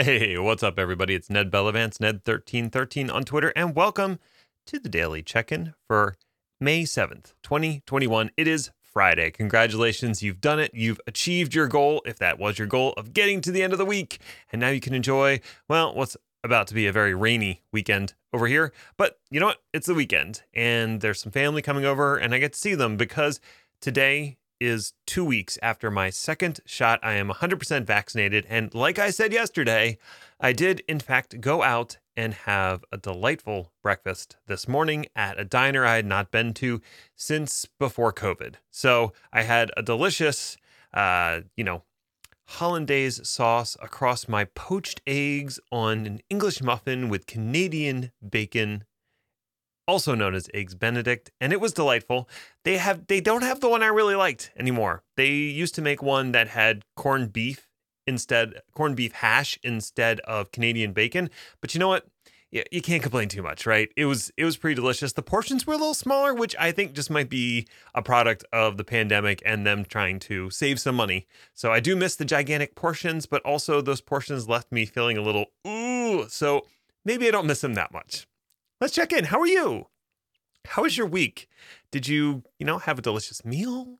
Hey, what's up, everybody? It's Ned Bellavance, Ned1313 on Twitter, and welcome to the Daily Check In for May 7th, 2021. It is Friday. Congratulations, you've done it. You've achieved your goal, if that was your goal, of getting to the end of the week. And now you can enjoy, well, what's about to be a very rainy weekend over here. But you know what? It's the weekend, and there's some family coming over, and I get to see them because today is two weeks after my second shot. I am 100% vaccinated. And like I said yesterday, I did, in fact, go out and have a delightful breakfast this morning at a diner I had not been to since before COVID. So I had a delicious, uh, you know, hollandaise sauce across my poached eggs on an English muffin with Canadian bacon also known as eggs benedict and it was delightful. They have they don't have the one i really liked anymore. They used to make one that had corned beef instead corned beef hash instead of canadian bacon but you know what? You, you can't complain too much right? It was it was pretty delicious. The portions were a little smaller which i think just might be a product of the pandemic and them trying to save some money. So i do miss the gigantic portions but also those portions left me feeling a little ooh so maybe i don't miss them that much let's check in. How are you? How was your week? Did you, you know, have a delicious meal?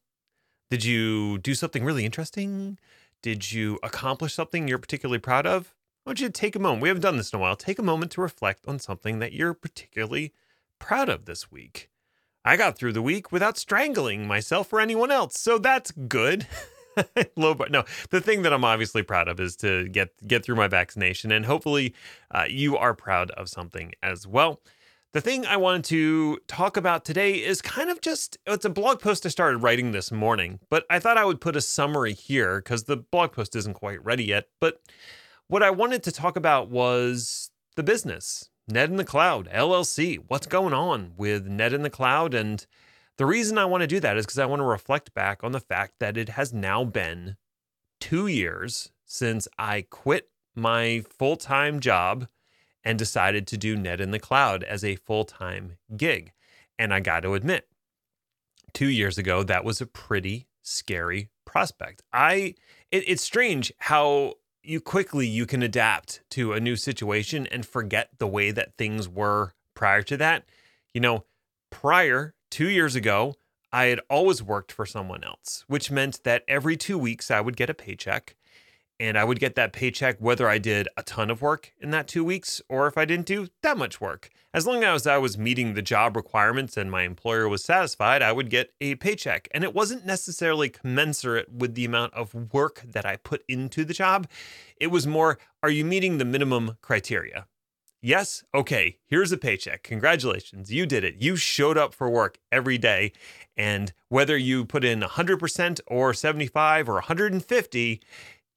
Did you do something really interesting? Did you accomplish something you're particularly proud of? I want you to take a moment. We haven't done this in a while. Take a moment to reflect on something that you're particularly proud of this week. I got through the week without strangling myself or anyone else, so that's good. Low bar. No, the thing that I'm obviously proud of is to get get through my vaccination, and hopefully, uh, you are proud of something as well. The thing I wanted to talk about today is kind of just it's a blog post I started writing this morning, but I thought I would put a summary here because the blog post isn't quite ready yet. But what I wanted to talk about was the business, Ned in the Cloud, LLC. What's going on with Ned in the Cloud and the reason I want to do that is because I want to reflect back on the fact that it has now been two years since I quit my full time job and decided to do Ned in the Cloud as a full time gig. And I got to admit, two years ago, that was a pretty scary prospect. I, it, it's strange how you quickly you can adapt to a new situation and forget the way that things were prior to that. You know, prior two years ago, I had always worked for someone else, which meant that every two weeks I would get a paycheck. And I would get that paycheck whether I did a ton of work in that two weeks or if I didn't do that much work. As long as I was meeting the job requirements and my employer was satisfied, I would get a paycheck. And it wasn't necessarily commensurate with the amount of work that I put into the job. It was more, are you meeting the minimum criteria? Yes? Okay, here's a paycheck. Congratulations. You did it. You showed up for work every day. And whether you put in 100% or 75 or 150,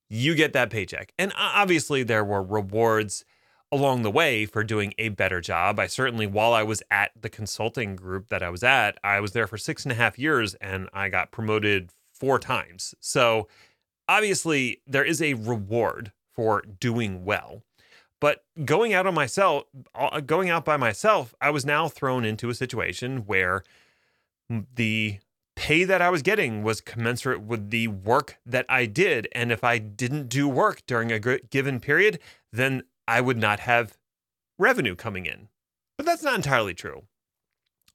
you get that paycheck. And obviously, there were rewards along the way for doing a better job. I certainly, while I was at the consulting group that I was at, I was there for six and a half years and I got promoted four times. So obviously, there is a reward for doing well. But going out on myself, uh, going out by myself, I was now thrown into a situation where the pay that I was getting was commensurate with the work that I did. And if I didn't do work during a given period, then I would not have revenue coming in. But that's not entirely true.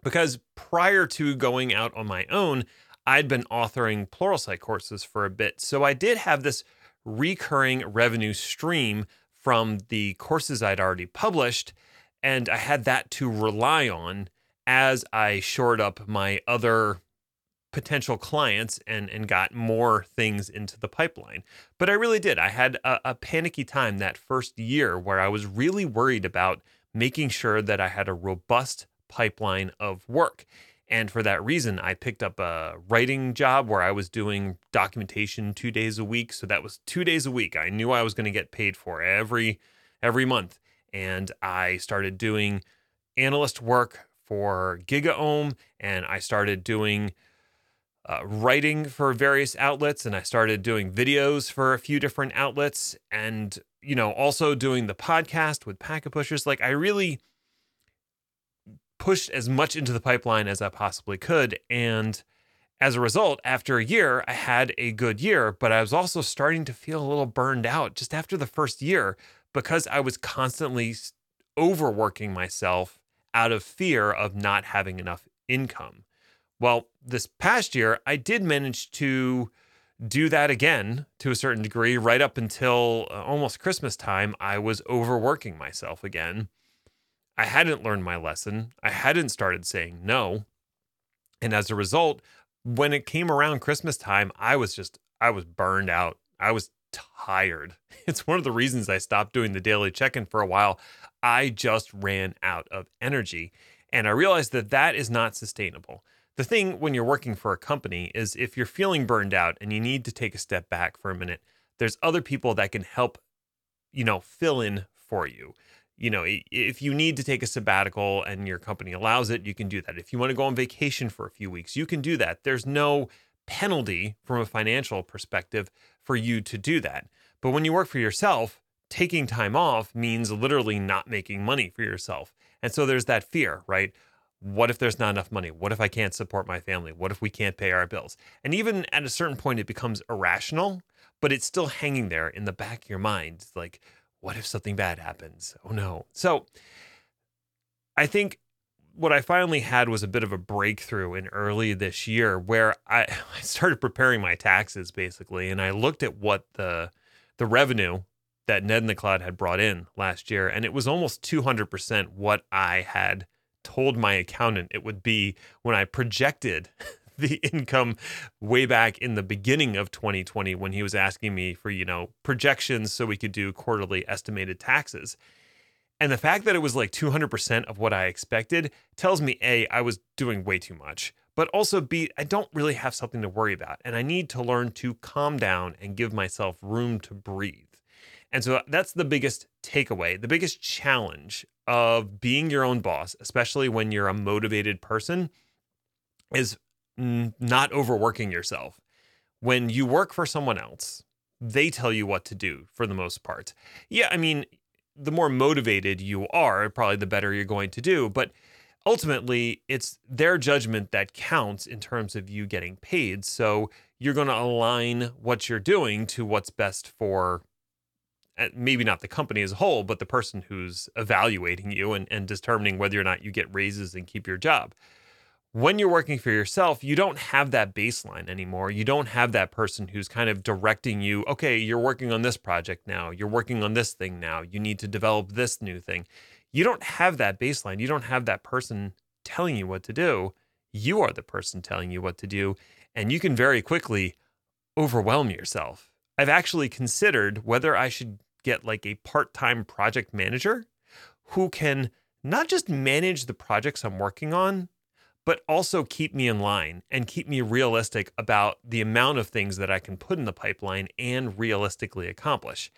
Because prior to going out on my own, I'd been authoring Pluralsight courses for a bit. So I did have this recurring revenue stream from the courses I'd already published. And I had that to rely on as I shored up my other potential clients and, and got more things into the pipeline. But I really did. I had a, a panicky time that first year where I was really worried about making sure that I had a robust pipeline of work. And for that reason, I picked up a writing job where I was doing documentation two days a week. So that was two days a week. I knew I was going to get paid for every every month. And I started doing analyst work for GigaOM, and I started doing uh, writing for various outlets, and I started doing videos for a few different outlets, and you know, also doing the podcast with Packet Pushers. Like I really pushed as much into the pipeline as I possibly could. And as a result, after a year, I had a good year, but I was also starting to feel a little burned out just after the first year because I was constantly overworking myself out of fear of not having enough income. Well, this past year, I did manage to do that again to a certain degree. Right up until uh, almost Christmas time, I was overworking myself again. I hadn't learned my lesson. I hadn't started saying no. And as a result, when it came around Christmas time, I was just, I was burned out. I was tired. It's one of the reasons I stopped doing the daily check in for a while. I just ran out of energy. And I realized that that is not sustainable. The thing when you're working for a company is if you're feeling burned out and you need to take a step back for a minute, there's other people that can help, you know, fill in for you. You know, if you need to take a sabbatical and your company allows it, you can do that. If you want to go on vacation for a few weeks, you can do that. There's no penalty from a financial perspective for you to do that. But when you work for yourself, taking time off means literally not making money for yourself. And so there's that fear, right? What if there's not enough money? What if I can't support my family? What if we can't pay our bills? And even at a certain point, it becomes irrational, but it's still hanging there in the back of your mind. Like, what if something bad happens? Oh no. So I think what I finally had was a bit of a breakthrough in early this year where I, I started preparing my taxes basically, and I looked at what the the revenue that Ned in the Cloud had brought in last year, and it was almost 200% what I had told my accountant it would be when I projected the income way back in the beginning of 2020 when he was asking me for, you know, projections so we could do quarterly estimated taxes. And the fact that it was like 200% of what I expected tells me A, I was doing way too much, but also B, I don't really have something to worry about. And I need to learn to calm down and give myself room to breathe. And so that's the biggest takeaway, the biggest challenge of being your own boss, especially when you're a motivated person, is not overworking yourself. When you work for someone else, they tell you what to do for the most part. Yeah, I mean, the more motivated you are, probably the better you're going to do. But ultimately, it's their judgment that counts in terms of you getting paid. So you're going to align what you're doing to what's best for eh, maybe not the company as a whole, but the person who's evaluating you and, and determining whether or not you get raises and keep your job. When you're working for yourself, you don't have that baseline anymore. You don't have that person who's kind of directing you, okay, you're working on this project now, you're working on this thing now, you need to develop this new thing. You don't have that baseline. You don't have that person telling you what to do. You are the person telling you what to do. And you can very quickly overwhelm yourself. I've actually considered whether I should get like a part time project manager who can not just manage the projects I'm working on, but also keep me in line and keep me realistic about the amount of things that I can put in the pipeline and realistically accomplish.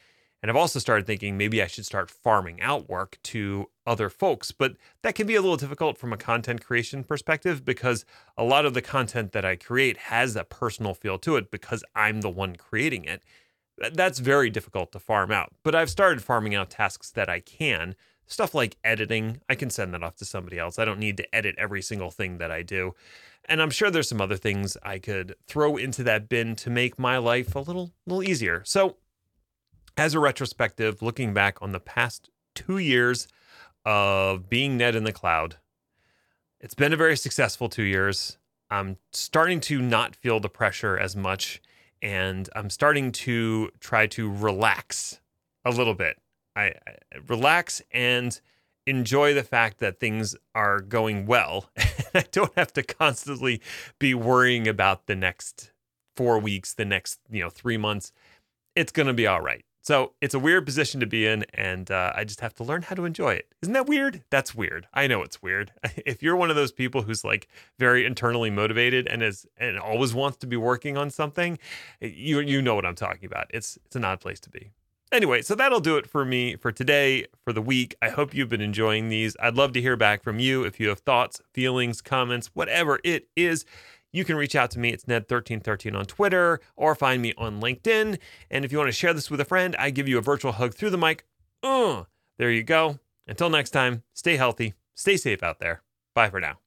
And I've also started thinking maybe I should start farming out work to other folks, but that can be a little difficult from a content creation perspective because a lot of the content that I create has a personal feel to it because I'm the one creating it. That's very difficult to farm out. But I've started farming out tasks that I can. Stuff like editing, I can send that off to somebody else. I don't need to edit every single thing that I do. And I'm sure there's some other things I could throw into that bin to make my life a little little easier. So, as a retrospective, looking back on the past 2 years of being Ned in the cloud, it's been a very successful 2 years. I'm starting to not feel the pressure as much and I'm starting to try to relax a little bit. I, I relax and enjoy the fact that things are going well. I don't have to constantly be worrying about the next four weeks, the next you know three months. It's gonna be all right. So it's a weird position to be in, and uh, I just have to learn how to enjoy it. Isn't that weird? That's weird. I know it's weird. If you're one of those people who's like very internally motivated and is and always wants to be working on something, you you know what I'm talking about. It's it's an odd place to be. Anyway, so that'll do it for me for today, for the week. I hope you've been enjoying these. I'd love to hear back from you if you have thoughts, feelings, comments, whatever it is you can reach out to me. It's Ned1313 on Twitter or find me on LinkedIn. And if you want to share this with a friend, I give you a virtual hug through the mic. Uh, there you go. Until next time, stay healthy, stay safe out there. Bye for now.